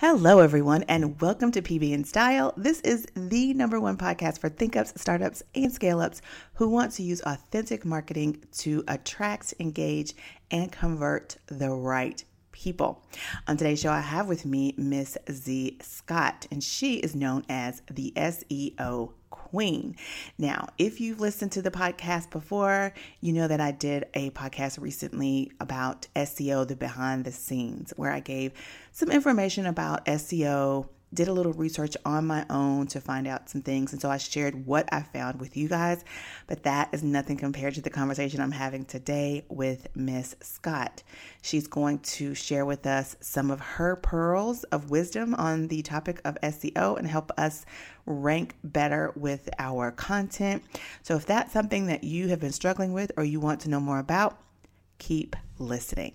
Hello, everyone, and welcome to PB in Style. This is the number one podcast for think ups, startups, and scale ups who want to use authentic marketing to attract, engage, and convert the right people. On today's show, I have with me Miss Zhe Scott, and she is known as the SEO queen. Now, if you've listened to the podcast before, you know that I did a podcast recently about SEO, the behind the scenes, where I gave some information about SEO did a little research on my own to find out some things. And so I shared what I found with you guys. But that is nothing compared to the conversation I'm having today with Miss Scott. She's going to share with us some of her pearls of wisdom on the topic of SEO and help us rank better with our content. So if that's something that you have been struggling with or you want to know more about, keep listening.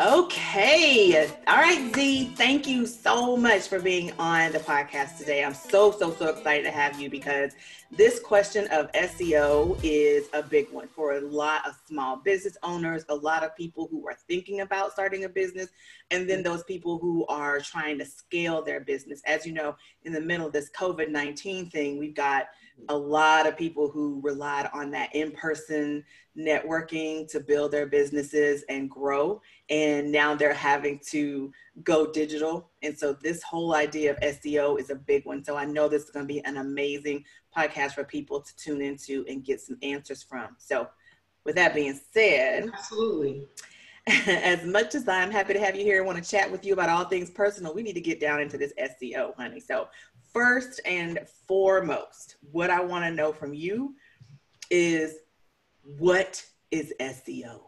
Okay. All right, Zhe. Thank you so much for being on the podcast today. I'm so, so, so excited to have you because this question of SEO is a big one for a lot of small business owners, a lot of people who are thinking about starting a business, and then those people who are trying to scale their business. As you know, in the middle of this COVID 19 thing, we've got a lot of people who relied on that in person networking to build their businesses and grow. And now they're having to go digital. And so, this whole idea of SEO is a big one. So, I know this is going to be an amazing podcast for people to tune into and get some answers from. So, with that being said, absolutely. As much as I'm happy to have you here and want to chat with you about all things personal, we need to get down into this SEO, honey. So, first and foremost, what I want to know from you is what is SEO?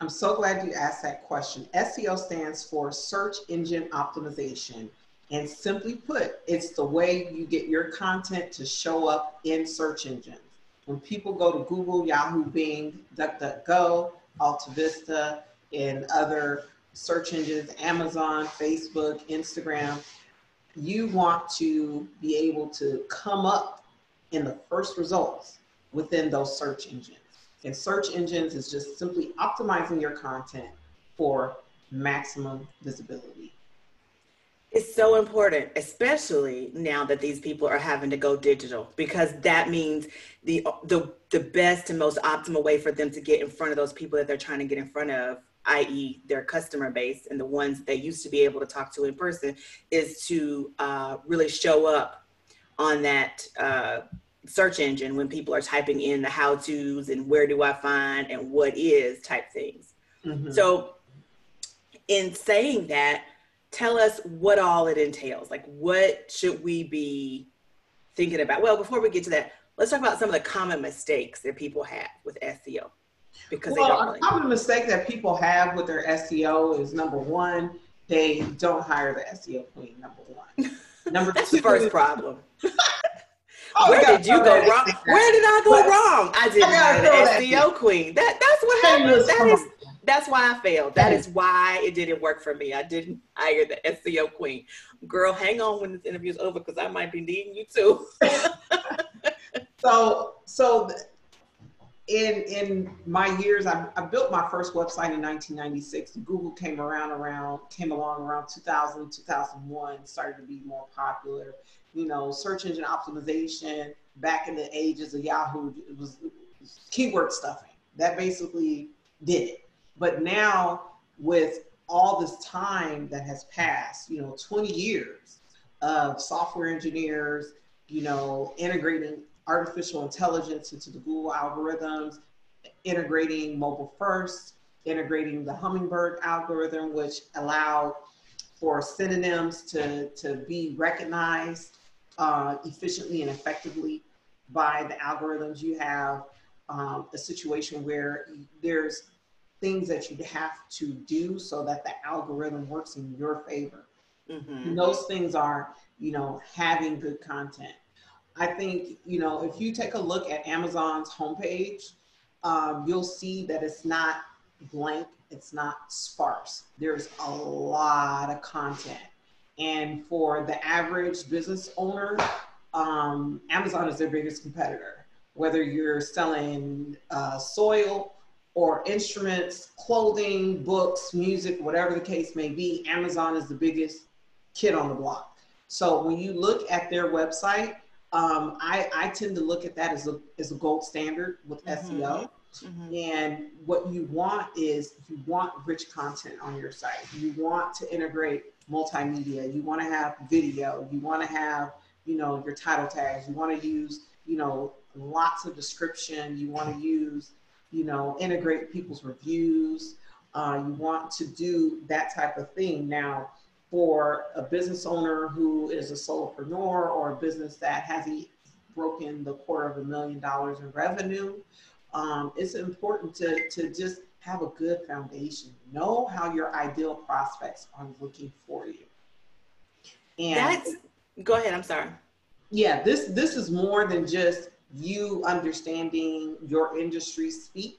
I'm so glad you asked that question. SEO stands for Search Engine Optimization. And simply put, it's the way you get your content to show up in search engines. When people go to Google, Yahoo, Bing, DuckDuckGo, AltaVista, and other search engines, Amazon, Facebook, Instagram, you want to be able to come up in the first results within those search engines. And search engines is just simply optimizing your content for maximum visibility. It's so important, especially now that these people are having to go digital, because that means the the the best and most optimal way for them to get in front of those people that they're trying to get in front of i.e., their customer base and the ones they used to be able to talk to in person, is to uh, really show up on that uh, search engine when people are typing in the how to's and where do I find and what is type things. Mm-hmm. So, in saying that, tell us what all it entails. Like, what should we be thinking about? Well, before we get to that, let's talk about some of the common mistakes that people have with SEO because well, really. a common mistake that people have with their SEO is number one, they don't hire the SEO queen. Number one. Number That's two, the first problem. oh, Where did you go wrong? Where did I go but, wrong? I didn't hire the SEO queen. That that's what happened. That is that's why I failed. That is why it didn't work for me. I didn't hire the SEO queen. Girl, hang on when this interview is over because I might be needing you too. so so in in my years, I, I, built my first website in 1996. Google came around around came along around 2000 2001, started to be more popular. You know, search engine optimization back in the ages of Yahoo it was, it was keyword stuffing. That basically did it. But now with all this time that has passed, you know, 20 years of software engineers, you know, integrating artificial intelligence into the Google algorithms, integrating mobile first, integrating the Hummingbird algorithm, which allowed for synonyms to, to be recognized uh, efficiently and effectively by the algorithms. You have um, a situation where there's things that you have to do so that the algorithm works in your favor. Mm-hmm. Those things are, you know, having good content, I think, you know, if you take a look at Amazon's homepage, um, you'll see that it's not blank, it's not sparse. There's a lot of content. And for the average business owner, um, Amazon is their biggest competitor. Whether you're selling uh, soil or instruments, clothing, books, music, whatever the case may be, Amazon is the biggest kid on the block. So when you look at their website, um, I, I tend to look at that as a, as a gold standard with mm-hmm. SEO. Mm-hmm. And what you want is you want rich content on your site. You want to integrate multimedia. You want to have video. You want to have, you know, your title tags. You want to use, you know, lots of description. You want to use, you know, integrate people's reviews. Uh, you want to do that type of thing. Now, for a business owner who is a solopreneur or a business that hasn't broken the quarter of a million dollars in revenue, um, it's important to, to just have a good foundation. Know how your ideal prospects are looking for you. And that's go ahead, I'm sorry. Yeah, this this is more than just you understanding your industry speak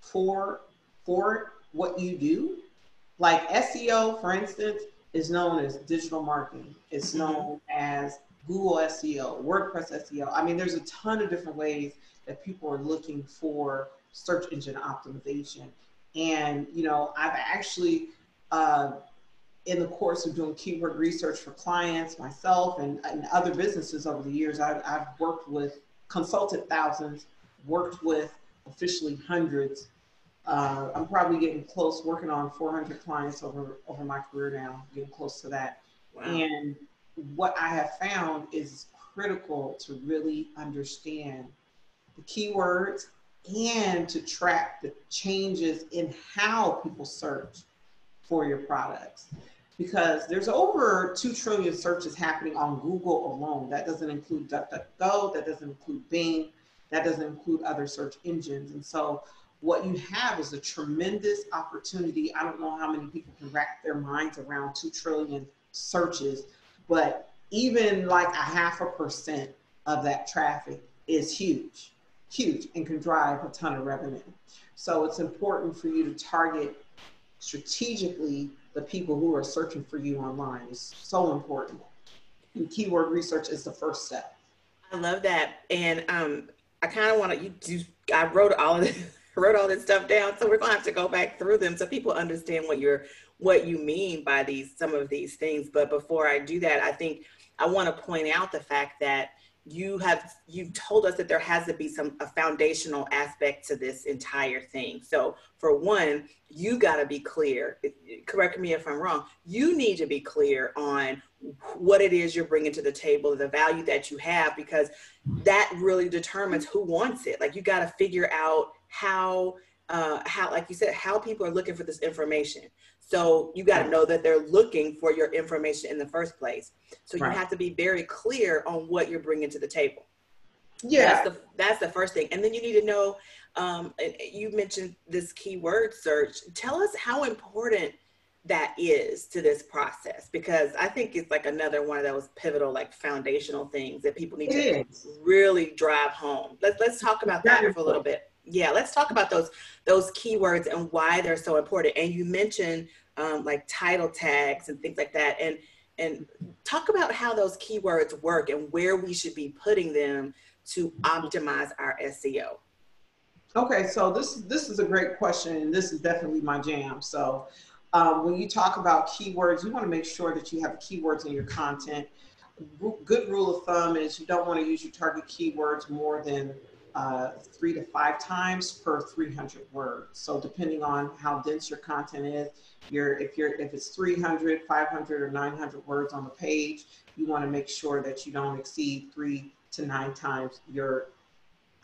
for for what you do. Like SEO, for instance, is known as digital marketing. It's mm-hmm. known as Google SEO, WordPress SEO. I mean, there's a ton of different ways that people are looking for search engine optimization. And, you know, I've actually, uh, in the course of doing keyword research for clients, myself, and, and other businesses over the years, I've, I've worked with, consulted thousands, worked with officially hundreds uh, I'm probably getting close, working on 400 clients over over my career now, getting close to that. Wow. And what I have found is critical to really understand the keywords and to track the changes in how people search for your products. Because there's over 2 trillion searches happening on Google alone. That doesn't include DuckDuckGo, that doesn't include Bing, that doesn't include other search engines. And so what you have is a tremendous opportunity. I don't know how many people can wrap their minds around 2 trillion searches, but even like a half a percent of that traffic is huge, huge, and can drive a ton of revenue. So it's important for you to target strategically the people who are searching for you online. It's so important. And keyword research is the first step. I love that. And um, I kind of want to, you do, I wrote all of this wrote all this stuff down. So we're gonna have to go back through them so people understand what you're what you mean by these some of these things. But before I do that, I think I want to point out the fact that you have you've told us that there has to be some a foundational aspect to this entire thing. So for one you got to be clear correct me if i'm wrong you need to be clear on what it is you're bringing to the table the value that you have because that really determines who wants it. Like you got to figure out how uh, how like you said how people are looking for this information. So you got to know that they're looking for your information in the first place. So you right. have to be very clear on what you're bringing to the table. Yeah. that's the, that's the first thing. And then you need to know um, you mentioned this keyword search. Tell us how important that is to this process because i think it's like another one of those pivotal like foundational things that people need it to is. really drive home. Let's let's talk about that for a little bit yeah let's talk about those those keywords and why they're so important. And you mentioned um, like title tags and things like that. And and talk about how those keywords work and where we should be putting them to optimize our seo okay so this this is a great question and this is definitely my jam. So um, when you talk about keywords you want to make sure that you have keywords in your content. Good rule of thumb is you don't want to use your target keywords more than uh, three to five times per 300 words. So depending on how dense your content is, you're, if you're if it's 300, 500, or 900 words on the page, you want to make sure that you don't exceed three to nine times your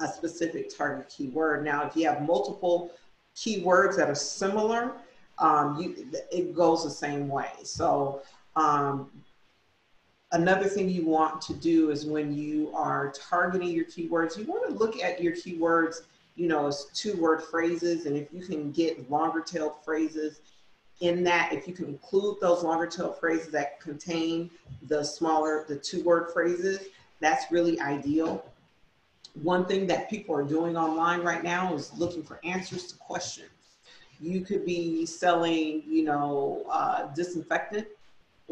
a specific target keyword. Now, if you have multiple keywords that are similar, um, you, it goes the same way. So um, Another thing you want to do is when you are targeting your keywords, you want to look at your keywords, you know, as two word phrases. And if you can get longer tailed phrases in that, if you can include those longer tailed phrases that contain the smaller, the two word phrases, that's really ideal. One thing that people are doing online right now is looking for answers to questions. You could be selling, you know, uh, disinfectant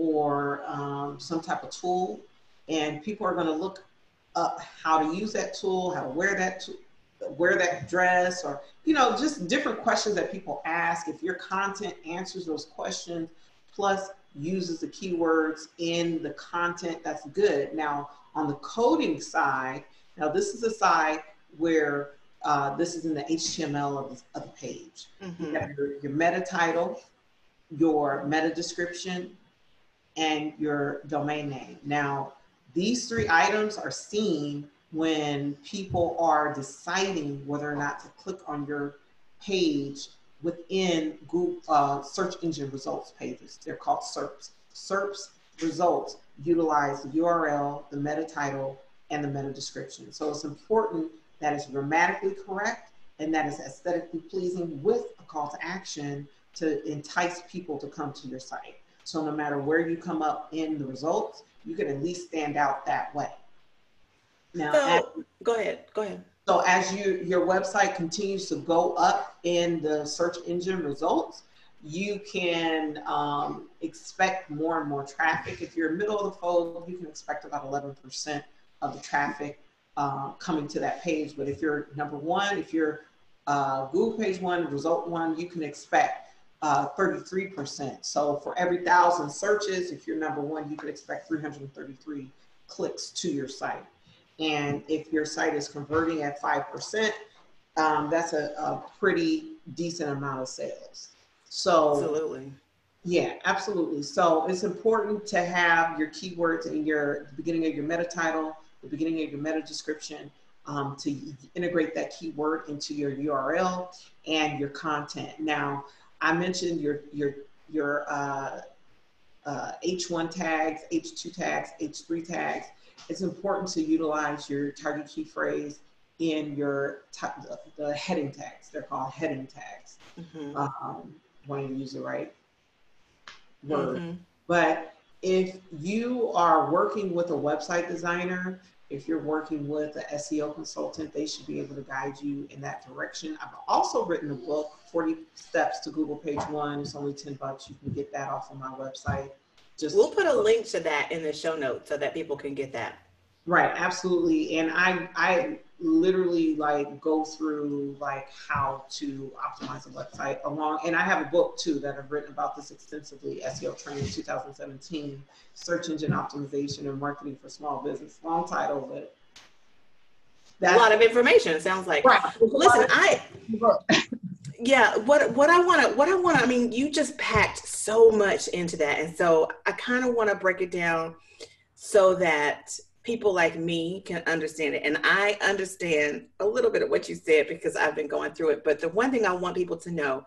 or um, some type of tool, and people are going to look up how to use that tool, how to wear that tool, wear that dress, or you know, just different questions that people ask. If your content answers those questions, plus uses the keywords in the content, that's good. Now, on the coding side, now this is a side where uh, this is in the HTML of the, of the page. Mm-hmm. You have your, your meta title, your meta description, and your domain name. Now, these three items are seen when people are deciding whether or not to click on your page within Google uh, search engine results pages. They're called SERPs. SERPs results utilize the URL, the meta title, and the meta description. So it's important that it's grammatically correct and that it's aesthetically pleasing with a call to action to entice people to come to your site. So no matter where you come up in the results, you can at least stand out that way. Now, so, as, go ahead, go ahead. So as you your website continues to go up in the search engine results, you can um, expect more and more traffic. If you're middle of the fold, you can expect about 11% of the traffic uh, coming to that page. But if you're number one, if you're uh, Google page one, result one, you can expect uh, 33%. So for every thousand searches, if you're number one, you could expect 333 clicks to your site. And if your site is converting at 5%, um, that's a, a pretty decent amount of sales. So absolutely. Yeah, absolutely. So it's important to have your keywords in your the beginning of your meta title, the beginning of your meta description, um, to integrate that keyword into your URL and your content. Now, I mentioned your your your uh, uh, H1 tags, H2 tags, H3 tags. It's important to utilize your target key phrase in your the, the heading tags. They're called heading tags. Mm-hmm. Um, want to use the right word. Mm-hmm. But if you are working with a website designer, if you're working with an SEO consultant, they should be able to guide you in that direction. I've also written a book, 40 Steps to Google Page One. It's only 10 bucks. You can get that off of my website. Just we'll put a link to that in the show notes so that people can get that. Right, absolutely. And I I literally like go through like how to optimize a website along and I have a book too that I've written about this extensively, SEO training 2017, search engine optimization and marketing for small business. Long title, but that's a lot of information, it sounds like. Right. Listen, I yeah, what what I wanna what I wanna I mean, you just packed so much into that. And so I kind of want to break it down so that people like me can understand it. And I understand a little bit of what you said because I've been going through it. But the one thing I want people to know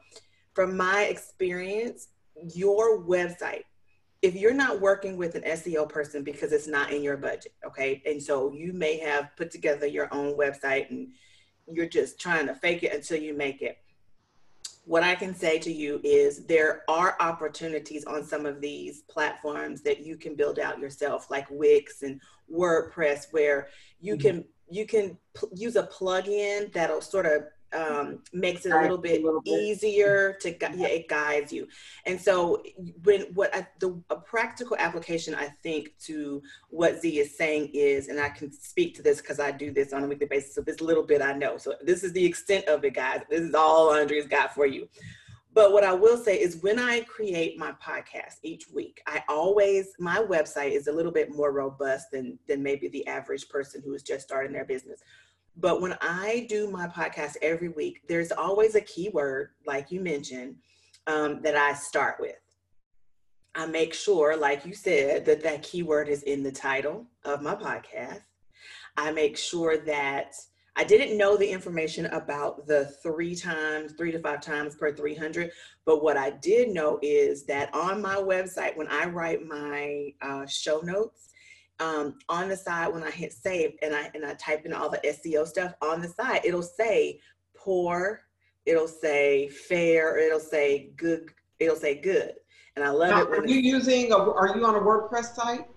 from my experience, your website, if you're not working with an SEO person because it's not in your budget, okay? And so you may have put together your own website and you're just trying to fake it until you make it what I can say to you is there are opportunities on some of these platforms that you can build out yourself, like Wix and WordPress, where you mm-hmm. can you can p- use a plugin that'll sort of um, makes it a little bit, a little bit. easier to yeah. it guides you. And so when what I, the a practical application i think to what zhe is saying is and i can speak to this because i do this on a weekly basis so this little bit i know. So this is the extent of it guys. This is all andrea's got for you. But what I will say is when I create my podcast each week, I always my website is a little bit more robust than than maybe the average person who is just starting their business. But when I do my podcast every week, there's always a keyword, like you mentioned, um, that I start with. I make sure, like you said, that that keyword is in the title of my podcast. I make sure that I didn't know the information about the three times, three to five times per 300. But what I did know is that on my website, when I write my uh, show notes, um, on the side when I hit save and I and I type in all the SEO stuff on the side, it'll say poor, it'll say fair, it'll say good, it'll say good. And I love now, it. are you using? A, are you on a WordPress site?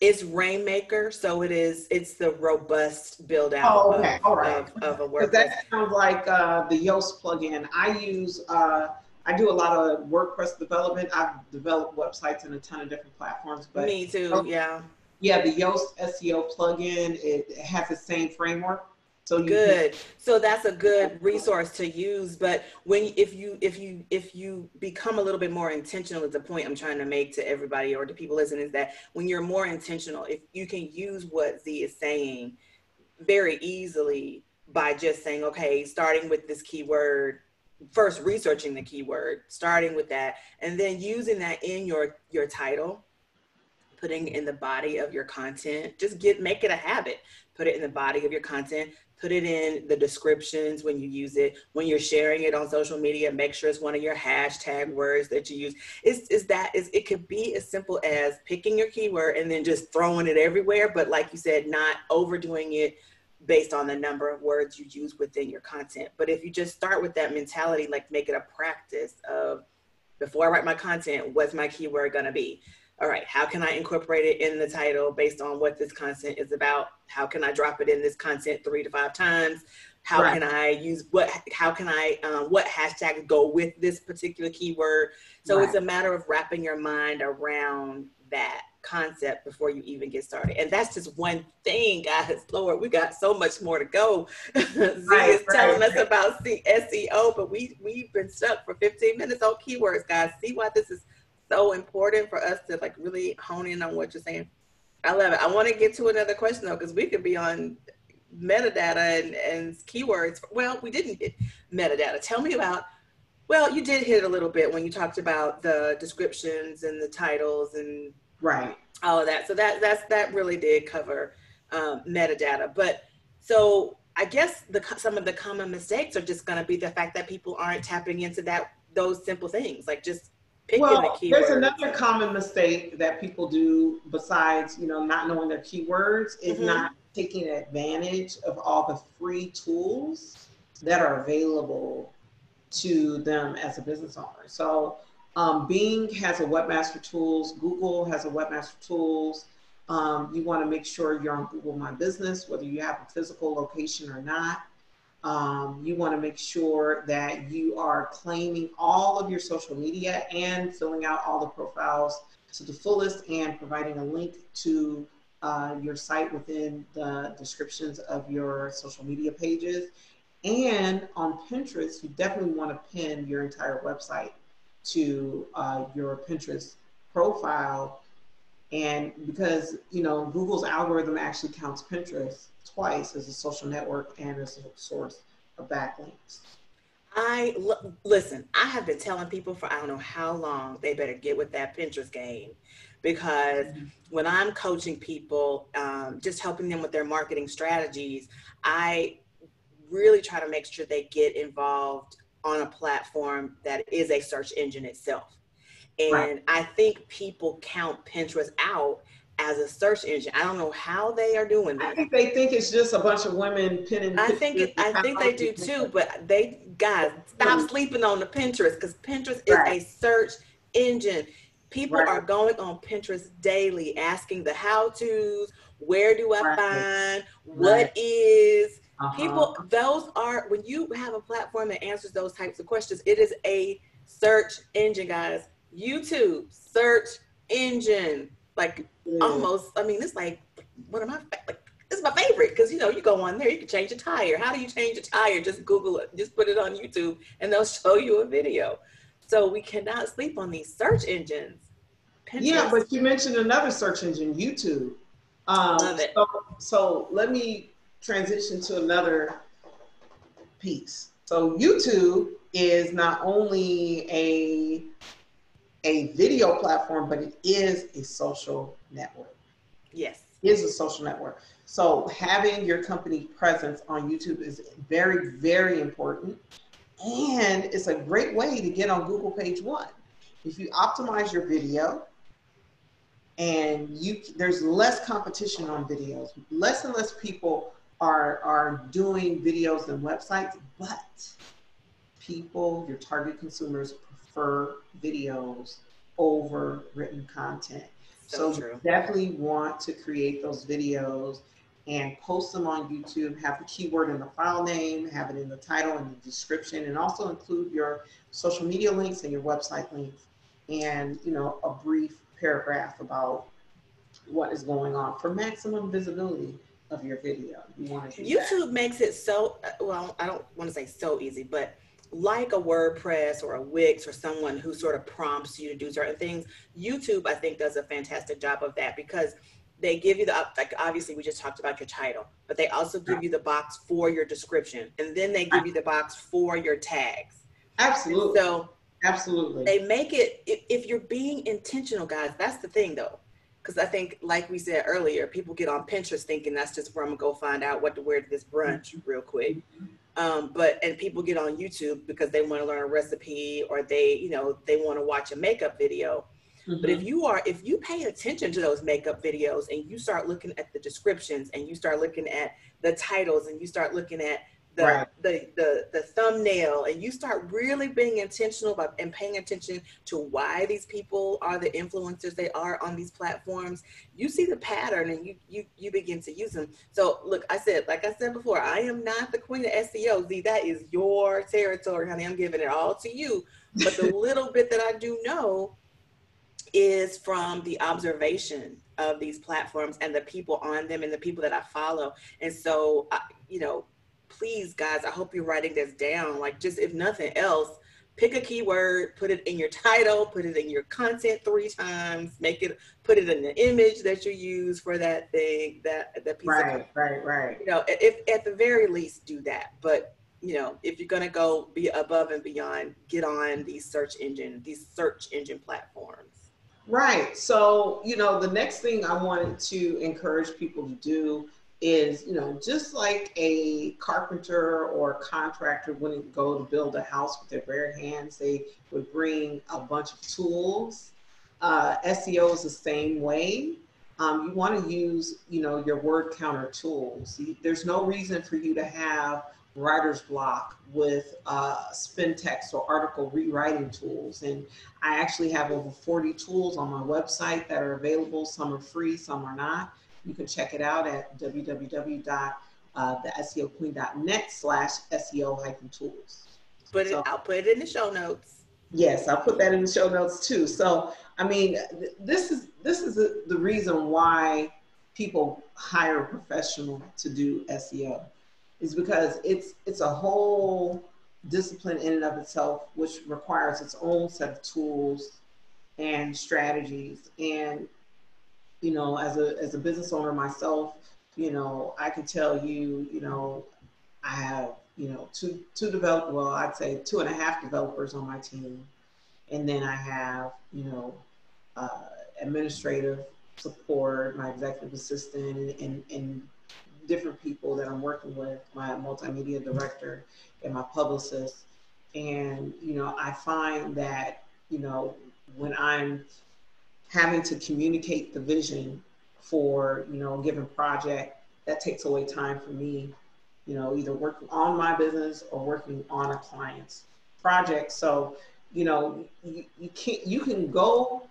It's Rainmaker, so it is. It's the robust build out oh, okay. of, All right. of, of a WordPress. That sounds like uh, the Yoast plugin. I use. Uh, I do a lot of WordPress development. I've developed websites in a ton of different platforms. But me too. Yeah. Yeah, the Yoast SEO plugin. It has the same framework. So good. So that's a good resource to use. But when if you if you if you become a little bit more intentional, is the point I'm trying to make to everybody or to people listening is that when you're more intentional, if you can use what Zhe is saying very easily by just saying, okay, starting with this keyword, first researching the keyword, starting with that, and then using that in your your title putting in the body of your content just get make it a habit. Put it in the body of your content put it in the descriptions when you use it. When you're sharing it on social media make sure it's one of your hashtag words that you use. Is is that is it could be as simple as picking your keyword and then just throwing it everywhere but like you said not overdoing it based on the number of words you use within your content. But if you just start with that mentality like make it a practice of before i write my content what's my keyword to be all right, how can I incorporate it in the title based on what this content is about? How can I drop it in this content three to five times? How right. can I use what, how can I, um, what hashtags go with this particular keyword? So right. it's a matter of wrapping your mind around that concept before you even get started. And that's just one thing, guys. Lord, we got so much more to go. Zhe right, is telling us about SEO, but we, we've been stuck for 15 minutes on keywords, guys. See why this is so important for us to like really hone in on what you're saying. I love it. I want to get to another question though, because we could be on metadata and, and keywords. Well, we didn't get metadata. Tell me about, well, you did hit a little bit when you talked about the descriptions and the titles and right all of that. So that that's that really did cover um, metadata. But so I guess the some of the common mistakes are just going to be the fact that people aren't tapping into that those simple things, like just well, the There's another common mistake that people do besides, you know, not knowing their keywords is mm-hmm. not taking advantage of all the free tools that are available to them as a business owner. So um, Bing has a webmaster tools, Google has a webmaster tools. Um, you want to make sure you're on Google My Business, whether you have a physical location or not. Um, you want to make sure that you are claiming all of your social media and filling out all the profiles to the fullest and providing a link to uh, your site within the descriptions of your social media pages. And on Pinterest, you definitely want to pin your entire website to uh, your Pinterest profile. And because, you know, Google's algorithm actually counts Pinterest twice as a social network and as a source of backlinks. I l- listen. I have been telling people for I don't know how long they better get with that Pinterest game, because mm-hmm. when I'm coaching people, um, just helping them with their marketing strategies, I really try to make sure they get involved on a platform that is a search engine itself. And right. I think people count Pinterest out as a search engine. I don't know how they are doing that. I think they think it's just a bunch of women pinning. I think it, I think they do too, but they guys stop mm-hmm. sleeping on the Pinterest because Pinterest is right. a search engine. People right. are going on Pinterest daily asking the how to's, where do I right. find, what is. Uh-huh. People, those are when you have a platform that answers those types of questions, it is a search engine, guys. YouTube, search engine like yeah. almost. I mean, it's like one of my like is my favorite because you know you go on there, you can change a tire. How do you change a tire? Just Google it. Just put it on YouTube, and they'll show you a video. So we cannot sleep on these search engines. Pinterest. Yeah, but you mentioned another search engine, YouTube. Um, Love it. So, so let me transition to another piece. So YouTube is not only a a video platform, but it is a social network. Yes. It is a social network. So having your company presence on YouTube is very, very important. And it's a great way to get on Google page one. If you optimize your video and you there's less competition on videos, less and less people are are doing videos and websites, but people, your target consumers prefer videos over written content. So, so definitely want to create those videos and post them on YouTube. Have the keyword in the file name, have it in the title and the description, and also include your social media links and your website links, and you know a brief paragraph about what is going on for maximum visibility of your video. You want to YouTube that. makes it so uh, well. I don't want to say so easy, but like a WordPress or a Wix or someone who sort of prompts you to do certain things, YouTube I think does a fantastic job of that because they give you the like obviously we just talked about your title, but they also give you the box for your description, and then they give you the box for your tags. Absolutely. so absolutely, they make it if, if you're being intentional, guys. That's the thing though because I think, like we said earlier, people get on Pinterest thinking that's just where I'm gonna go find out what to wear to this brunch real quick. Mm-hmm. Um, but and people get on YouTube because they want to learn a recipe or they, you know, they want to watch a makeup video. Mm-hmm. But if mm-hmm. you are, if you pay attention to those makeup videos and you start looking at the descriptions and you start looking at the titles and you start looking at the, right. the, the the thumbnail and you start really being intentional about and paying attention to why these people are the influencers they are on these platforms you see the pattern and you you you begin to use them so look i said like i said before i am not the queen of seo zhe that is your territory honey i'm giving it all to you but the little bit that i do know is from the observation of these platforms and the people on them and the people that I follow. And so, you know, please, guys, I hope you're writing this down. Like, just if nothing else, pick a keyword, put it in your title, put it in your content three times, make it, put it in the image that you use for that thing, that that piece. Right, of, right, right. You know, if at the very least do that. But you know, if you're gonna go be above and beyond, get on these search engine, these search engine platforms. Right. So, you know, the next thing I wanted to encourage people to do is, you know, just like a carpenter or contractor wouldn't go to build a house with their bare hands, they would bring a bunch of tools. Uh, SEO is the same way. Um, you want to use, you know, your word counter tools. There's no reason for you to have writer's block with uh, spin text or article rewriting tools. And I actually have over 40 tools on my website that are available. Some are free, some are not. You can check it out at www.theseoqueen.net slash SEO hyphen tools. So, I'll put it in the show notes. Yes, I'll put that in the show notes too. So, I mean, this is this is the reason why people hire a professional to do SEO is because it's it's a whole discipline in and of itself, which requires its own set of tools and strategies. And you know, as a as a business owner myself, you know, I can tell you, you know, I have, you know, two two develop well, I'd say two and a half developers on my team. And then I have, you know, uh, administrative support, my executive assistant and, and, and different people that I'm working with, my multimedia director and my publicist. And, you know, I find that, you know, when I'm having to communicate the vision for you know a given project that takes away time for me you know either working on my business or working on a client's project. So you know you, you can't you can go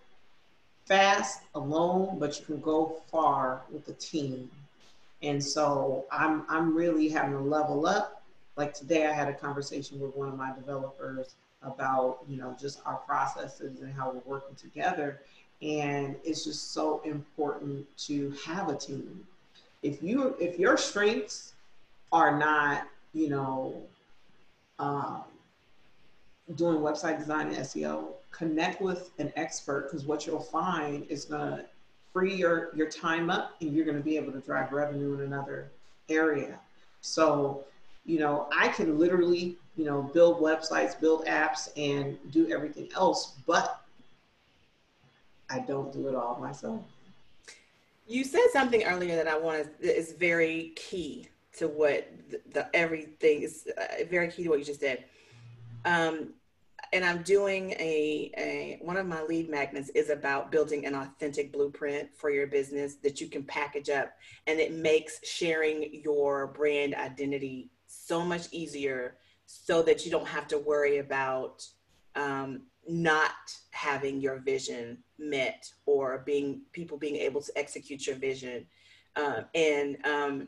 fast alone but you can go far with a team. And so i'm i'm really having to level up. Like today i had a conversation with one of my developers about you know just our processes and how we're working together and it's just so important to have a team. If you if your strengths are not you know um, doing website design and seo connect with an expert because what you'll find is to free your your time up and you're to be able to drive revenue in another area. So you know i can literally you know build websites build apps and do everything else but I don't do it all myself. You said something earlier that I want to is very key to what the, the everything is uh, very key to what you just said. Um, and I'm doing a, a one of my lead magnets is about building an authentic blueprint for your business that you can package up and it makes sharing your brand identity so much easier so that you don't have to worry about um, not having your vision met or being people being able to execute your vision. Um, and um,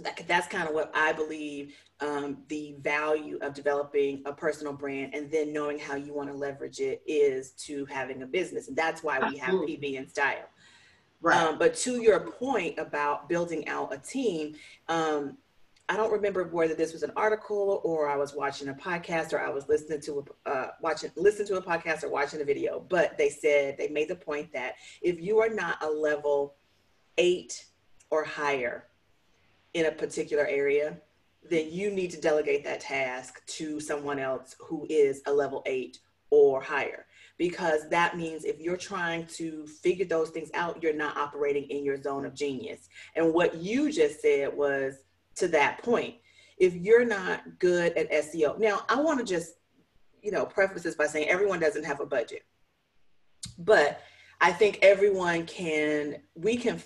that, that's kind of what i believe um, the value of developing a personal brand and then knowing how you want to leverage it is to having a business. And that's why we have pb and style. Right. Um, but to your point about building out a team um, I don't remember whether this was an article or I was watching a podcast or I was listening to a uh, watching listen to a podcast or watching a video. But they said they made the point that if you are not a level eight or higher in a particular area, then you need to delegate that task to someone else who is a level eight or higher. Because that means if you're trying to figure those things out, you're not operating in your zone of genius. And what you just said was to that point. If you're not good at SEO, now I want to just, you know, preface this by saying everyone doesn't have a budget, but I think everyone can, we can,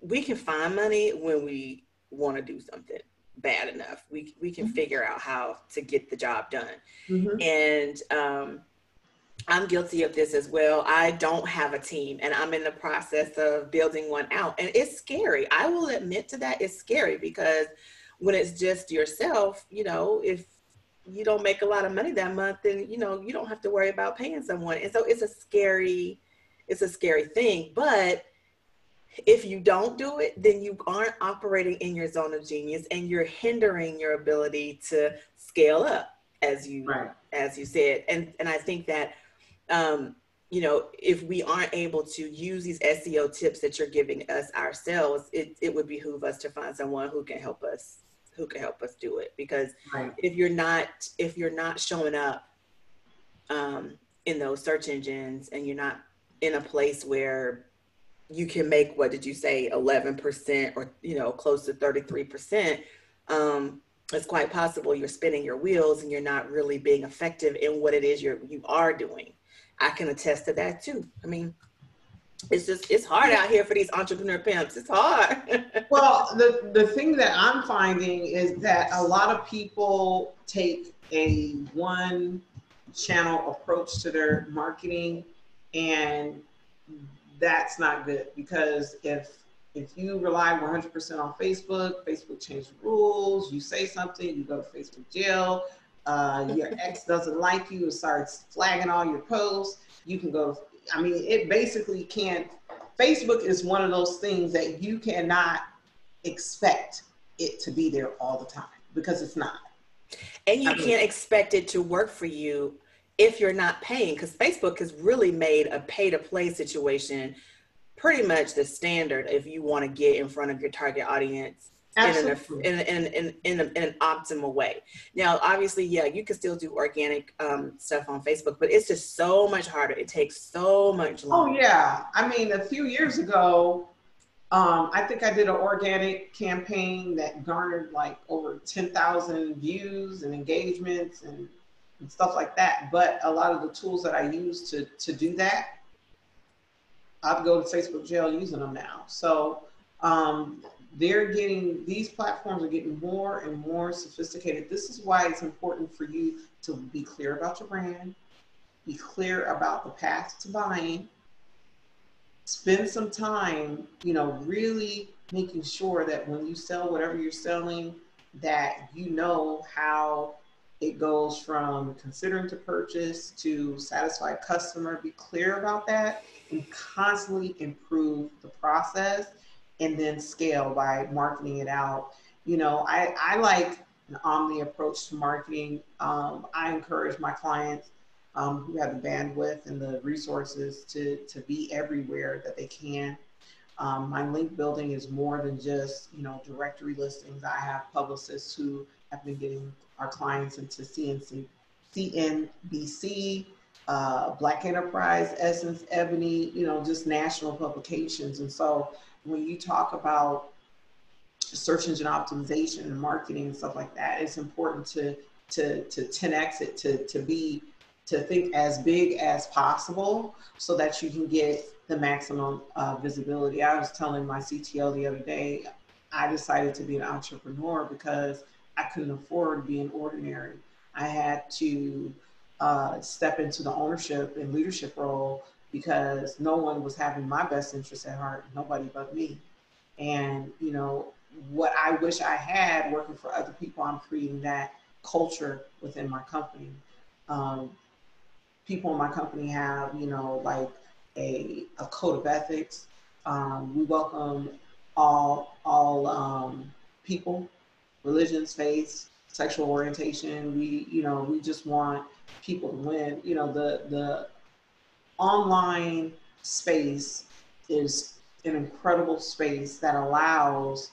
we can find money when we want to do something bad enough. We, we can mm-hmm. figure out how to get the job done. Mm-hmm. And, um, I'm guilty of this as well. I don't have a team and I'm in the process of building one out. And it's scary. I will admit to that. It's scary because when it's just yourself, you know, if you don't make a lot of money that month, then, you know, you don't have to worry about paying someone. And so it's a scary, it's a scary thing. But if you don't do it, then you aren't operating in your zone of genius and you're hindering your ability to scale up as you right. as you said. And and I think that um, you know, if we aren't able to use these SEO tips that you're giving us ourselves, it, it would behoove us to find someone who can help us, who can help us do it. Because right. if you're not, if you're not showing up um, in those search engines and you're not in a place where you can make, what did you say, 11% or, you know, close to 33%, um, it's quite possible you're spinning your wheels and you're not really being effective in what it is you're, you are doing. I can attest to that too. I mean, it's just it's hard out here for these entrepreneur pimps. It's hard. well, the the thing that I'm finding is that a lot of people take a one channel approach to their marketing and that's not good because if if you rely 100% on Facebook, Facebook changed the rules, you say something, you go to Facebook jail, uh, your ex doesn't like you and starts flagging all your posts, you can go. I mean, it basically can't. Facebook is one of those things that you cannot expect it to be there all the time because it's not. And you I mean, can't expect it to work for you if you're not paying because Facebook has really made a pay to play situation pretty much the standard if you want to get in front of your target audience Absolutely. in, in, in, in, in, an optimal way. Now, obviously, yeah, you can still do organic um, stuff on Facebook, but it's just so much harder. It takes so much oh, longer. Oh, yeah. I mean, a few years ago, um, I think I did an organic campaign that garnered like over 10,000 views and engagements and, and stuff like that. But a lot of the tools that I use to, to do that, I've go to Facebook jail using them now. So um, they're getting these platforms are getting more and more sophisticated. This is why it's important for you to be clear about your brand be clear about the path to buying spend some time you know really making sure that when you sell whatever you're selling that you know how it goes from considering to purchase to satisfied customer. Be clear about that and constantly improve the process and then scale by marketing it out. You know, I, I like an omni approach to marketing. Um, I encourage my clients um, who have the bandwidth and the resources to, to be everywhere that they can. Um, my link building is more than just, you know, directory listings. I have publicists who have been getting our clients into CNC, CNBC, uh, Black Enterprise, Essence, Ebony, you know, just national publications. And so when you talk about search engine optimization and marketing and stuff like that, it's important to to to 10x it to to be to think as big as possible so that you can get the maximum uh, visibility. I was telling my CTO the other day, I decided to be an entrepreneur because I couldn't afford being ordinary. I had to uh, step into the ownership and leadership role because no one was having my best interest at heart, nobody but me. And, you know, what I wish I had working for other people, I'm creating that culture within my company. Um, people in my company have, you know, like a, a code of ethics. Um, we welcome all all um, people, religions, faiths, sexual orientation. We, you know, we just want people to win. You know, the the online space is an incredible space that allows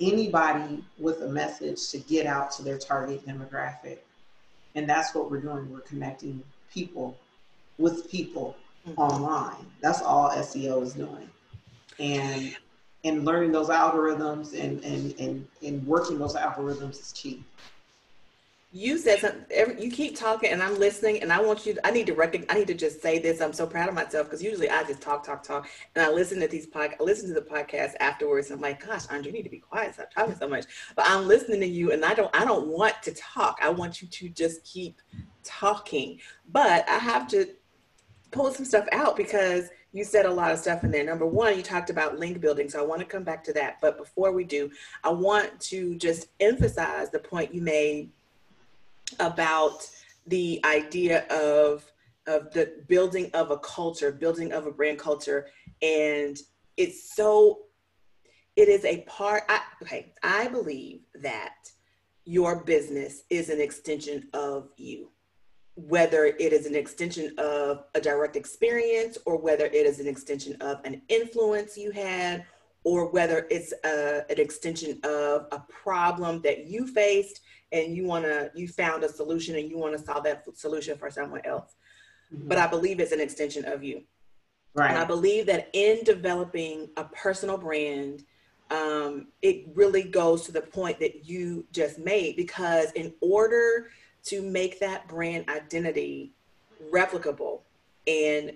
anybody with a message to get out to their target demographic. And that's what we're doing. We're connecting people with people mm-hmm. online. That's all SEO is doing. And and learning those algorithms and and and, and working those algorithms is key you said something you keep talking and i'm listening and i want you to, i need to recognize i need to just say this i'm so proud of myself because usually i just talk talk talk and i listen to these pod, I listen to the podcast afterwards and i'm like gosh andre you need to be quiet stop talking so much but i'm listening to you and i don't i don't want to talk i want you to just keep talking but i have to pull some stuff out because you said a lot of stuff in there. Number one, you talked about link building. So I want to come back to that. But before we do, I want to just emphasize the point you made about the idea of of the building of a culture, building of a brand culture, and it's so it is a part. I, okay, I believe that your business is an extension of you, whether it is an extension of a direct experience or whether it is an extension of an influence you had or whether it's a, an extension of a problem that you faced and you want to you found a solution and you want to solve that solution for someone else. Mm-hmm. but i believe it's an extension of you. Right and i believe that in developing a personal brand um, it really goes to the point that you just made because in order to make that brand identity replicable and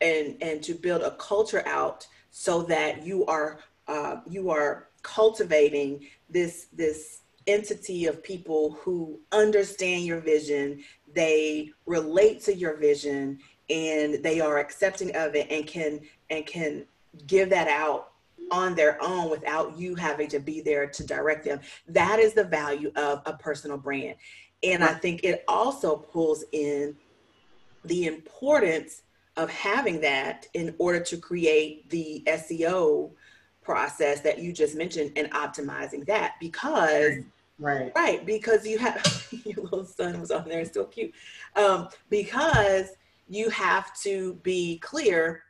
and and to build a culture out so that you are uh, you are cultivating this this entity of people who understand your vision, they relate to your vision, and they are accepting of it and can and can give that out on their own without you having to be there to direct them. That is the value of a personal brand. And I think it also pulls in the importance of having that in order to create the SEO process that you just mentioned and optimizing that because right. Right. Because you have your little son was on there still cute. Um, because you have to be clear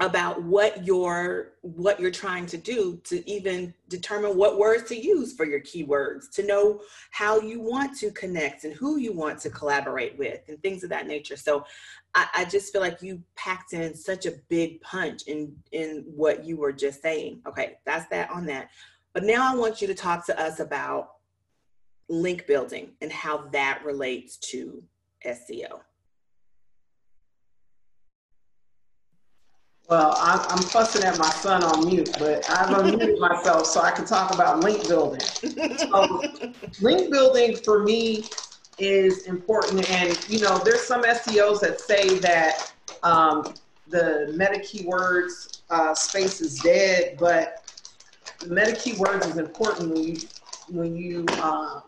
about what you're what you're trying to do to even determine what words to use for your keywords to know how you want to connect and who you want to collaborate with and things of that nature. So I, I just feel like you packed in such a big punch in in what you were just saying. Okay that's that on that. But now i want you to talk to us about link building and how that relates to seo Well, I'm, I'm fussing at my son on mute, but I've unmuted myself so I can talk about link building. So, link building for me is important, and you know, there's some SEOs that say that um, the meta keywords uh, space is dead, but meta keywords is important when you when you uh,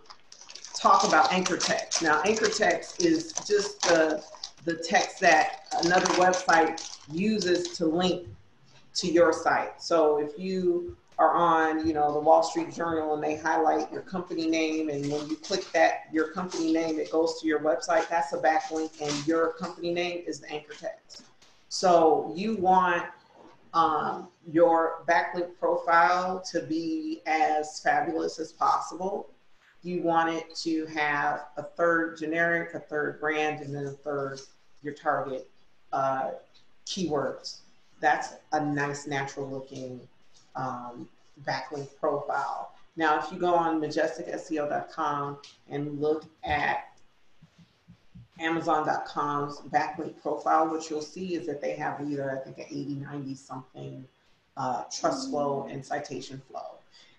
talk about anchor text. Now, anchor text is just the the text that another website uses to link to your site. So if you are on, you know, the Wall Street Journal and they highlight your company name and when you click that your company name it goes to your website, that's a backlink and your company name is the anchor text. So you want um, your backlink profile to be as fabulous as possible. You want it to have a third generic, a third brand, and then a third your target uh, keywords. That's a nice, natural looking um, backlink profile. Now, if you go on majesticseo.com and look at Amazon.com's backlink profile, what you'll see is that they have either, I think, an 80, 90 something uh, trust flow and citation flow.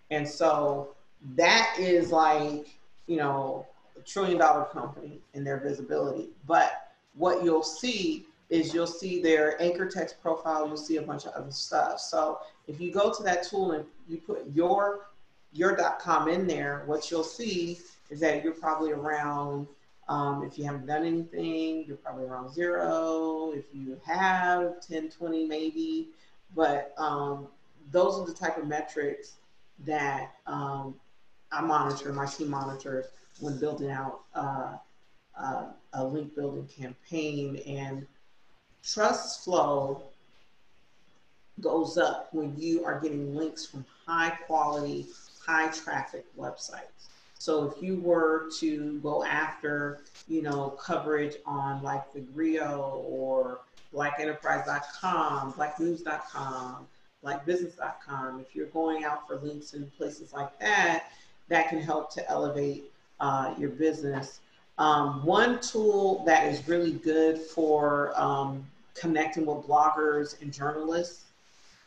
And so that is like, you know, a trillion dollar company in their visibility. But what you'll see is you'll see their anchor text profile, you'll see a bunch of other stuff. So if you go to that tool and you put your your .com in there, what you'll see is that you're probably around um, if you haven't done anything, you're probably around zero. If you have 10, 20 maybe, but um, those are the type of metrics that um, I monitor, my team monitors when building out uh, uh, a link building campaign. And trust flow goes up when you are getting links from high quality, high traffic websites. So if you were to go after, you know, coverage on like the Grio or blackenterprise.com, blacknews.com, blackbusiness.com, if you're going out for links in places like that, that can help to elevate uh, your business. Um, one tool that is really good for um, connecting with bloggers and journalists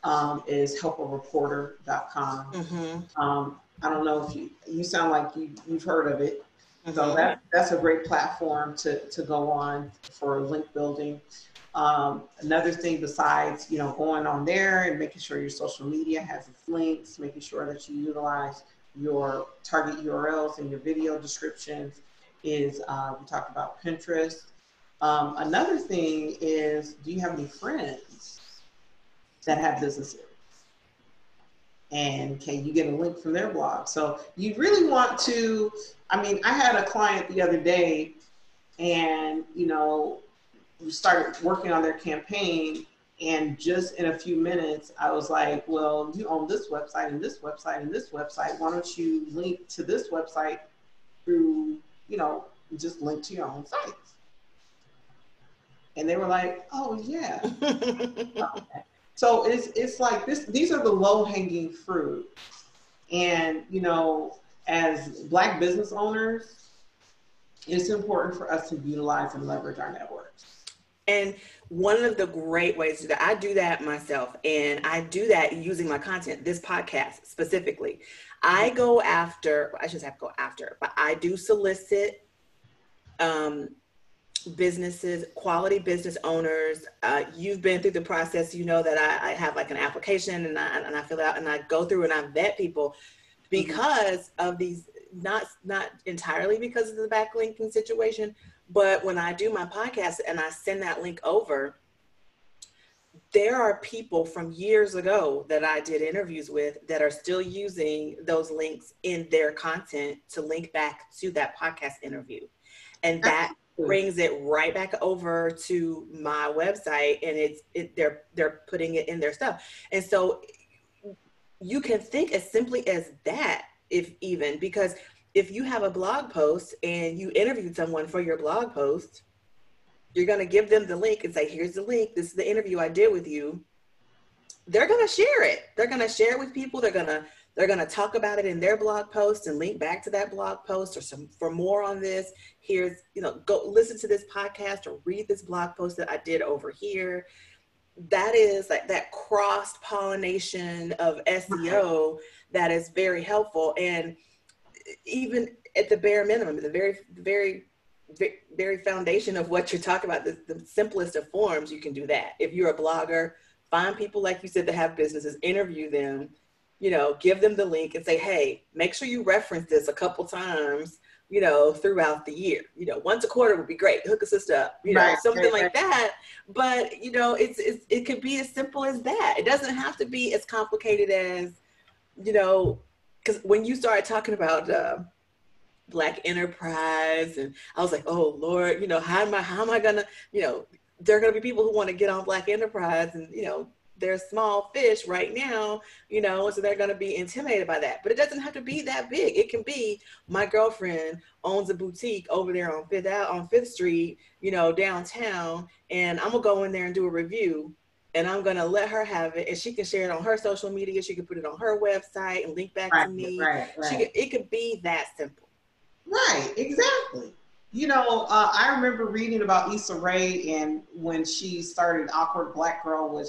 um, is helpareporter.com. Mm-hmm. Um, I don't know if you you sound like you you've heard of it. Mm-hmm. So that that's a great platform to to go on for link building. Um, another thing besides you know going on there and making sure your social media has its links, making sure that you utilize your target URLs and your video descriptions is uh, we talked about Pinterest. Um, another thing is, do you have any friends that have businesses? And can you get a link from their blog? So you really want to, I mean, I had a client the other day and, you know, we started working on their campaign and just in a few minutes, I was like, well, you own this website and this website and this website. Why don't you link to this website through, you know, just link to your own sites? And they were like, oh, yeah. okay. So it's, it's like this, these are the low hanging fruit. And, you know, as Black business owners, it's important for us to utilize and leverage our networks. And one of the great ways to do that I do that myself, and I do that using my content, this podcast specifically. I go after, I just have to go after, but I do solicit um, businesses, quality business owners. Uh, you've been through the process. You know that I, I, have like an application and I, and I fill out and I go through and I vet people because of these, not, not entirely because of the backlinking situation, but when I do my podcast and I send that link over, there are people from years ago that I did interviews with that are still using those links in their content to link back to that podcast interview. And that brings it right back over to my website and it's it, they're they're putting it in their stuff. And so you can think as simply as that if even because if you have a blog post and you interviewed someone for your blog post, you're going to give them the link and say, here's the link. This is the interview I did with you. They're going to share it. They're going to share it with people. They're going to they're going to talk about it in their blog post and link back to that blog post or some for more on this. Here's, you know, go listen to this podcast or read this blog post that I did over here. That is like that cross pollination of SEO that is very helpful. And even at the bare minimum, the very, very, very foundation of what you're talking about, the, the simplest of forms, you can do that. If you're a blogger, find people like you said that have businesses, interview them, you know, give them the link and say, hey, make sure you reference this a couple times, you know, throughout the year. You know, once a quarter would be great. Hook us up, you know, right, something right, like right. that. But you know, it's, it's it could be as simple as that. It doesn't have to be as complicated as, you know, because when you started talking about uh, black enterprise and i was like oh lord you know how am i how am i gonna you know there are gonna be people who want to get on black enterprise and you know they're small fish right now you know so they're gonna be intimidated by that but it doesn't have to be that big it can be my girlfriend owns a boutique over there on fifth out on fifth street you know downtown and i'm gonna go in there and do a review and I'm gonna let her have it, and she can share it on her social media. She can put it on her website and link back right, to me. Right, right. She could, it could be that simple. Right, exactly. You know, uh, I remember reading about Issa Rae and when she started Awkward Black Girl, which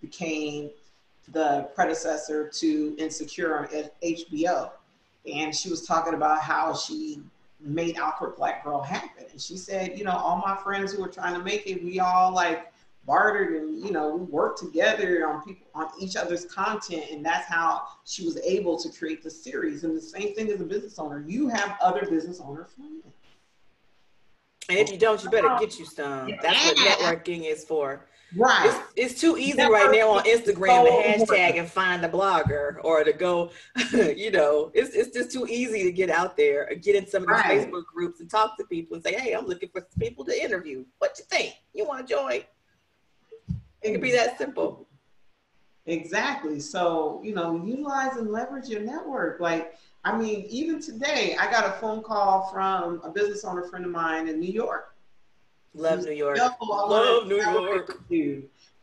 became the predecessor to Insecure on HBO, and she was talking about how she made awkward black girl happen. And she said, you know, all my friends who were trying to make it, we all like bartered and you know we worked together on people on each other's content and that's how she was able to create the series and the same thing as a business owner you have other business owner friends and if you don't you better get you some that's what networking is for Right. It's, it's too easy right now on Instagram to hashtag and find a blogger or to go, you know, it's, it's just too easy to get out there and get in some of these right. Facebook groups and talk to people and say, hey, I'm looking for people to interview. What you think? You want to join? It could be that simple. Exactly. So, you know, utilize and leverage your network. Like, I mean, even today, I got a phone call from a business owner friend of mine in New York Love New York. Love New York.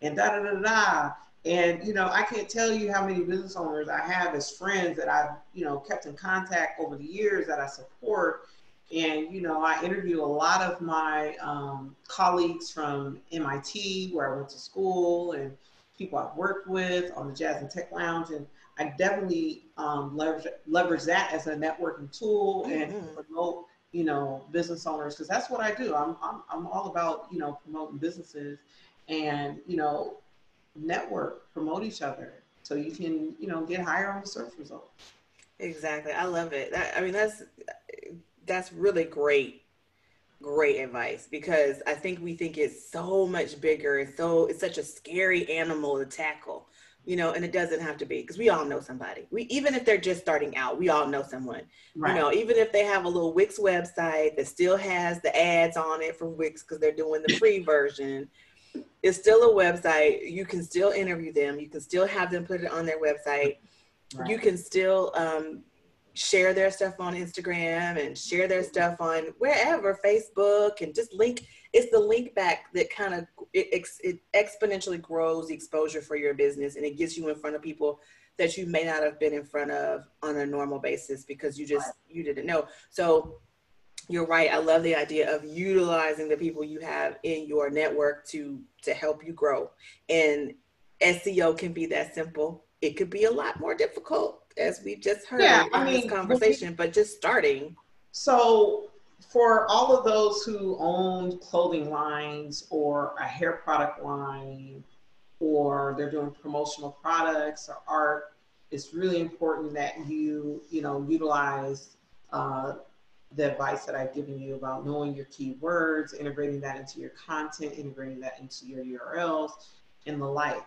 And da da da da. And you know, I can't tell you how many business owners I have as friends that I've you know kept in contact over the years that I support. And you know, I interview a lot of my um, colleagues from MIT, where I went to school, and people I've worked with on the Jazz and Tech Lounge, and I definitely um, leverage leverage that as a networking tool mm-hmm. and promote you know, business owners, because that's what I do. I'm, I'm, I'm all about, you know, promoting businesses and, you know, network, promote each other so you can, you know, get higher on the search results. Exactly. I love it. That, I mean, that's, that's really great, great advice because I think we think it's so much bigger and so it's such a scary animal to tackle you know, and it doesn't have to be because we all know somebody. We even if they're just starting out, we all know someone. Right. You know, even if they have a little Wix website that still has the ads on it from Wix because they're doing the free version, it's still a website. You can still interview them. You can still have them put it on their website. Right. You can still um, share their stuff on Instagram and share their stuff on wherever, Facebook, and just link. It's the link back that kind of it, it exponentially grows the exposure for your business and it gets you in front of people that you may not have been in front of on a normal basis because you just you didn't know. So you're right. I love the idea of utilizing the people you have in your network to to help you grow. And SEO can be that simple. It could be a lot more difficult as we've just heard yeah, in I mean, this conversation, but just starting. So for all of those who own clothing lines or a hair product line, or they're doing promotional products or art, it's really important that you, you know, utilize uh, the advice that I've given you about knowing your keywords, integrating that into your content, integrating that into your URLs, and the like.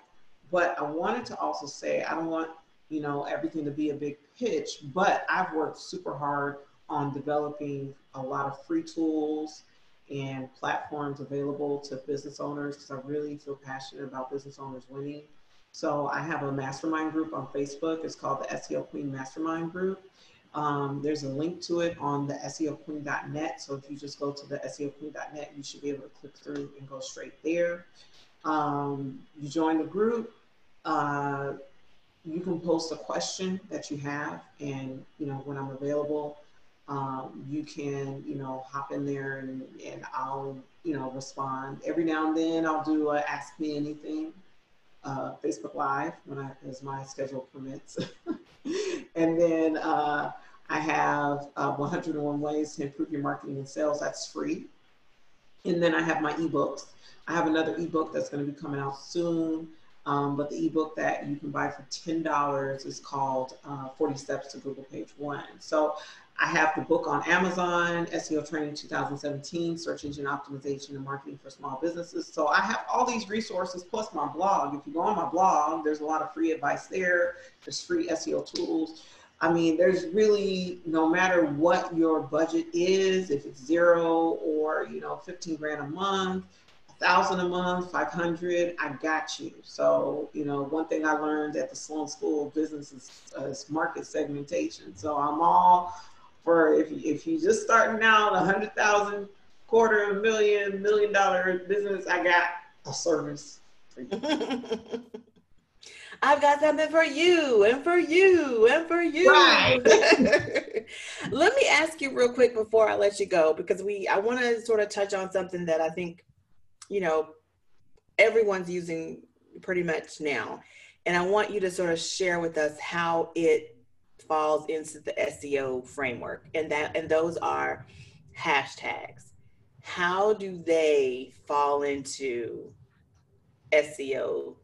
But I wanted to also say I don't want you know, everything to be a big pitch, but I've worked super hard on developing a lot of free tools and platforms available to business owners because I really feel passionate about business owners winning. So I have a mastermind group on Facebook. It's called the SEO Queen Mastermind Group. Um, there's a link to it on the SEOqueen.net. So if you just go to the SEOqueen.net, you should be able to click through and go straight there. Um, you join the group. Uh, you can post a question that you have, and you know when I'm available, um, you can you know hop in there and, and I'll you know respond. Every now and then I'll do a Ask Me Anything uh, Facebook Live when I as my schedule permits, and then uh, I have uh, 101 ways to improve your marketing and sales. That's free, and then I have my ebooks. I have another ebook that's going to be coming out soon. Um, but the ebook that you can buy for $10 is called uh, 40 Steps to Google Page One. So I have the book on Amazon, SEO Training 2017, Search Engine Optimization and Marketing for Small Businesses. So I have all these resources plus my blog. If you go on my blog, there's a lot of free advice there. There's free SEO tools. I mean, there's really no matter what your budget is, if it's zero or you know 15 grand a month, thousand a month, 500, I got you. So, you know, one thing I learned at the Sloan School of Business is, uh, is market segmentation. So I'm all for if, if you just starting out a hundred thousand, quarter of a million, million dollar business, I got a service for you. I've got something for you and for you and for you. Right. let me ask you real quick before I let you go because we I want to sort of touch on something that I think you know, everyone's using pretty much now. And I want you to sort of share with us how it falls into the SEO framework, and that and those are hashtags. How do they fall into SEO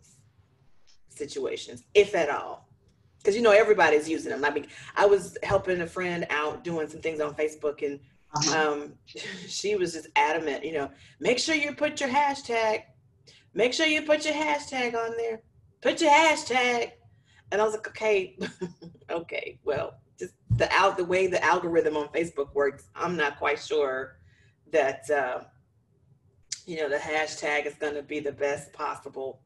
situations, if at all? Because you know everybody's using them. I mean, I was helping a friend out doing some things on Facebook, and. Um, she was just adamant. You know, make sure you put your hashtag. Make sure you put your hashtag on there. Put your hashtag. And I was like, okay, okay, well, just the out the way the algorithm on Facebook works, I'm not quite sure that uh, you know the hashtag is going to be the best possible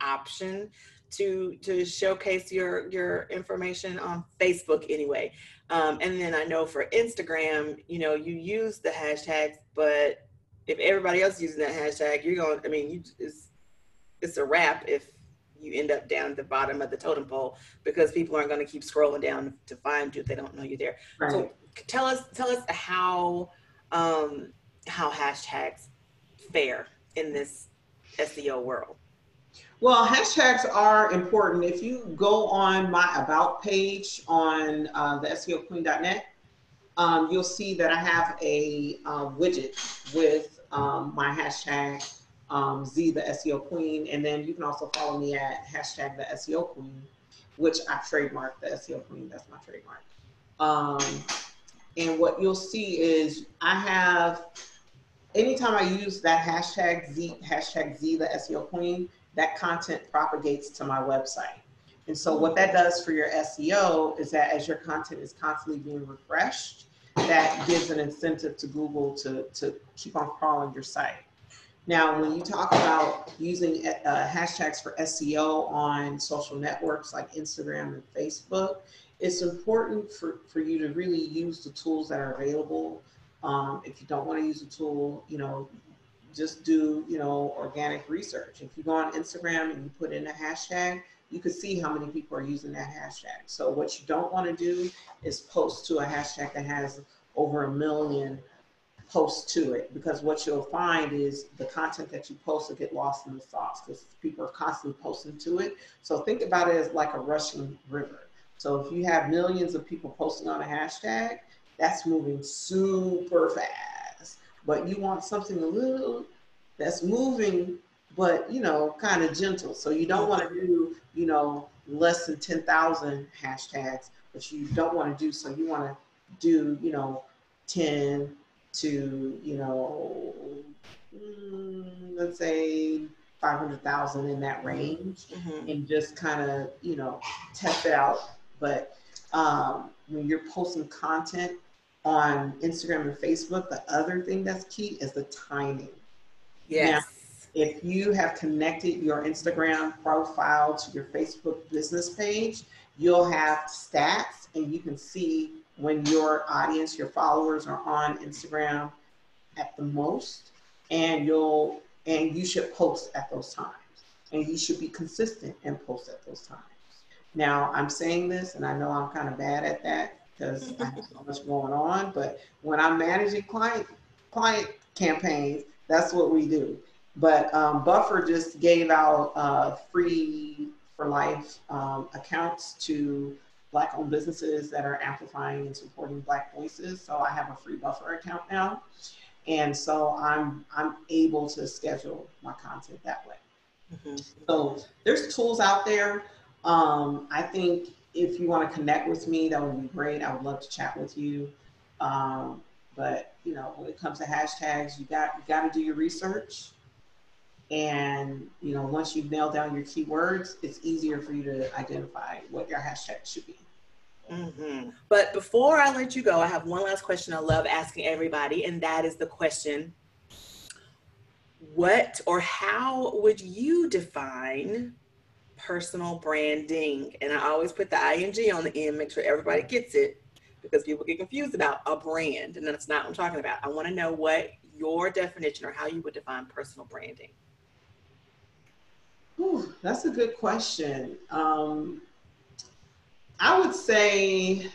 option to to showcase your your information on Facebook anyway. Um, and then I know for Instagram, you know, you use the hashtags, but if everybody else is using that hashtag, you're going. I mean, you, it's it's a wrap if you end up down at the bottom of the totem pole because people aren't going to keep scrolling down to find you if they don't know you there. Right. So tell us tell us how um, how hashtags fare in this SEO world. Well, hashtags are important. If you go on my about page on uh, the SEOqueen.net, um, you'll see that I have a uh, widget with um, my hashtag um, Zhe, the SEO Queen, and then you can also follow me at hashtag the SEO Queen, which I trademarked the SEO Queen. That's my trademark. Um, and what you'll see is I have anytime I use that hashtag Zhe, hashtag Zhe, the SEO Queen, that content propagates to my website. And so what that does for your SEO is that as your content is constantly being refreshed, that gives an incentive to Google to, to keep on crawling your site. Now, when you talk about using uh, hashtags for SEO on social networks like Instagram and Facebook, it's important for, for you to really use the tools that are available. Um, if you don't want to use a tool, you know, just do, you know, organic research. If you go on Instagram and you put in a hashtag, you can see how many people are using that hashtag. So what you don't want to do is post to a hashtag that has over a million post to it because what you'll find is the content that you post will get lost in the sauce because people are constantly posting to it. So think about it as like a rushing river. So if you have millions of people posting on a hashtag, that's moving super fast. But you want something a little that's moving, but you know, kind of gentle. So you don't want to do, you know, less than 10,000 hashtags, but you don't want to do so. You want to do, you know, 10, to, you know, mm, let's say 500,000 in that range mm-hmm. and just kind of, you know, test it out. But um, when you're posting content on Instagram and Facebook, the other thing that's key is the timing. Yes. Now, if you have connected your Instagram profile to your Facebook business page, you'll have stats and you can see when your audience, your followers are on Instagram at the most, and you'll and you should post at those times. And you should be consistent and post at those times. Now, I'm saying this, and I know I'm kind of bad at that because I have so much going on. But when I'm managing client client campaigns, that's what we do. But um, Buffer just gave out uh, free for life um, accounts to Black owned businesses that are amplifying and supporting Black voices. So I have a free buffer account now. And so I'm I'm able to schedule my content that way. Mm-hmm. So there's tools out there. Um, I think if you want to connect with me, that would be great. I would love to chat with you. Um, but you know, when it comes to hashtags, you got you got to do your research. And you know, once you've nailed down your keywords, it's easier for you to identify what your hashtag should be. Mm-hmm. But before I let you go, I have one last question I love asking everybody, and that is the question What or how would you define personal branding? And I always put the ing on the end, make sure everybody gets it because people get confused about a brand, and that's not what I'm talking about. I want to know what your definition or how you would define personal branding. Ooh, that's a good question. Um, I would say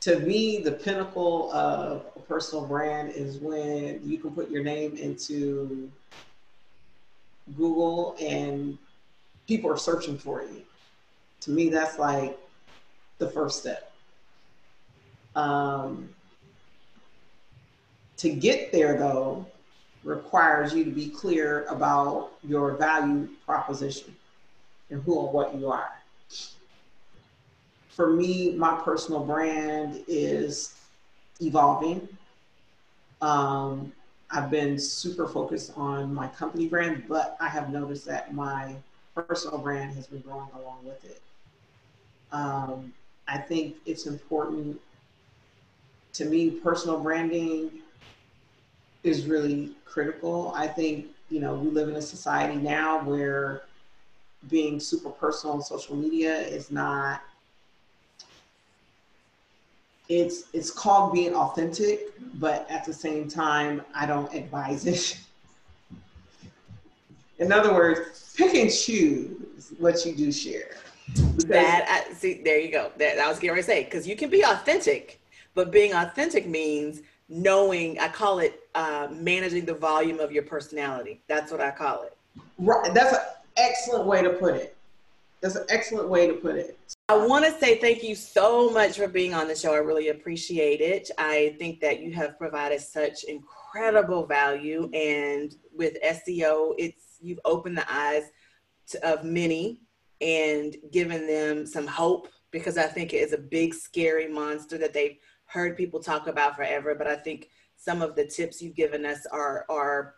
to me, the pinnacle of a personal brand is when you can put your name into Google and people are searching for you. To me, that's like the first step. Um, to get there, though, requires you to be clear about your value proposition and who and what you are. For me, my personal brand is evolving. Um, I've been super focused on my company brand, but I have noticed that my personal brand has been growing along with it. Um, I think it's important to me, personal branding is really critical. I think, you know, we live in a society now where being super personal on social media is not it's it's called being authentic, but at the same time, I don't advise it. In other words, pick and choose what you do share. That I, see, there you go. That I was getting ready to say because you can be authentic, but being authentic means knowing. I call it uh, managing the volume of your personality. That's what I call it. Right. That's an excellent way to put it. That's an excellent way to put it. I want to say thank you so much for being on the show. I really appreciate it. I think that you have provided such incredible value, and with SEO, it's you've opened the eyes to, of many and given them some hope because I think it is a big, scary monster that they've heard people talk about forever. But I think some of the tips you've given us are are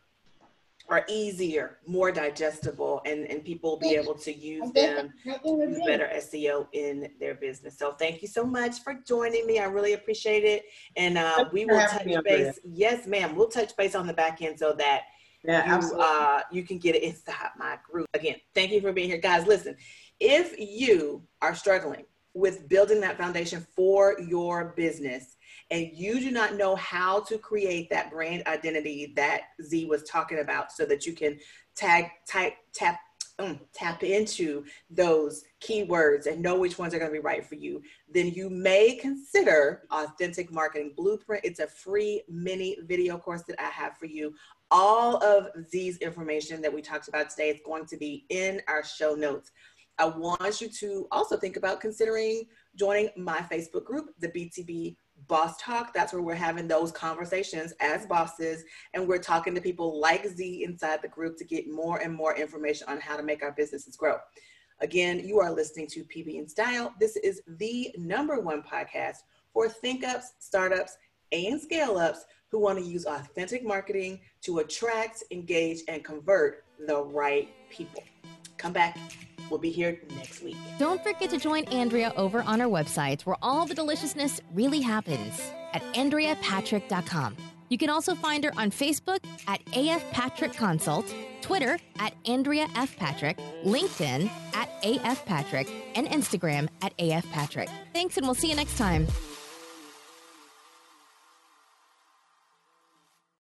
are easier, more digestible, and, and people will be able to use them use better SEO in their business. So thank you so much for joining me. I really appreciate it. And uh, we will touch base. Yes, ma'am. We'll touch base on the back end so that yeah, you, uh, you can get it inside my group. Again, thank you for being here. Guys, listen, if you are struggling with building that foundation for your business, and you do not know how to create that brand identity that Zhe was talking about so that you can tag, type, tap, um, tap into those keywords and know which ones are going to be right for you, then you may consider Authentic Marketing Blueprint. It's a free mini video course that I have for you. All of Zhe's information that we talked about today is going to be in our show notes. I want you to also think about considering joining my Facebook group, the BTB Boss Talk. That's where we're having those conversations as bosses, and we're talking to people like Zhe inside the group to get more and more information on how to make our businesses grow. Again, you are listening to PB and Style. This is the number one podcast for think ups, startups, and scale ups who want to use authentic marketing to attract, engage, and convert the right people. Come back We'll be here next week. Don't forget to join Andrea over on our website where all the deliciousness really happens at AndreaPatrick.com. You can also find her on Facebook at AF Patrick Consult, Twitter at Andrea F. Patrick, LinkedIn at AF Patrick, and Instagram at AF Patrick. Thanks, and we'll see you next time.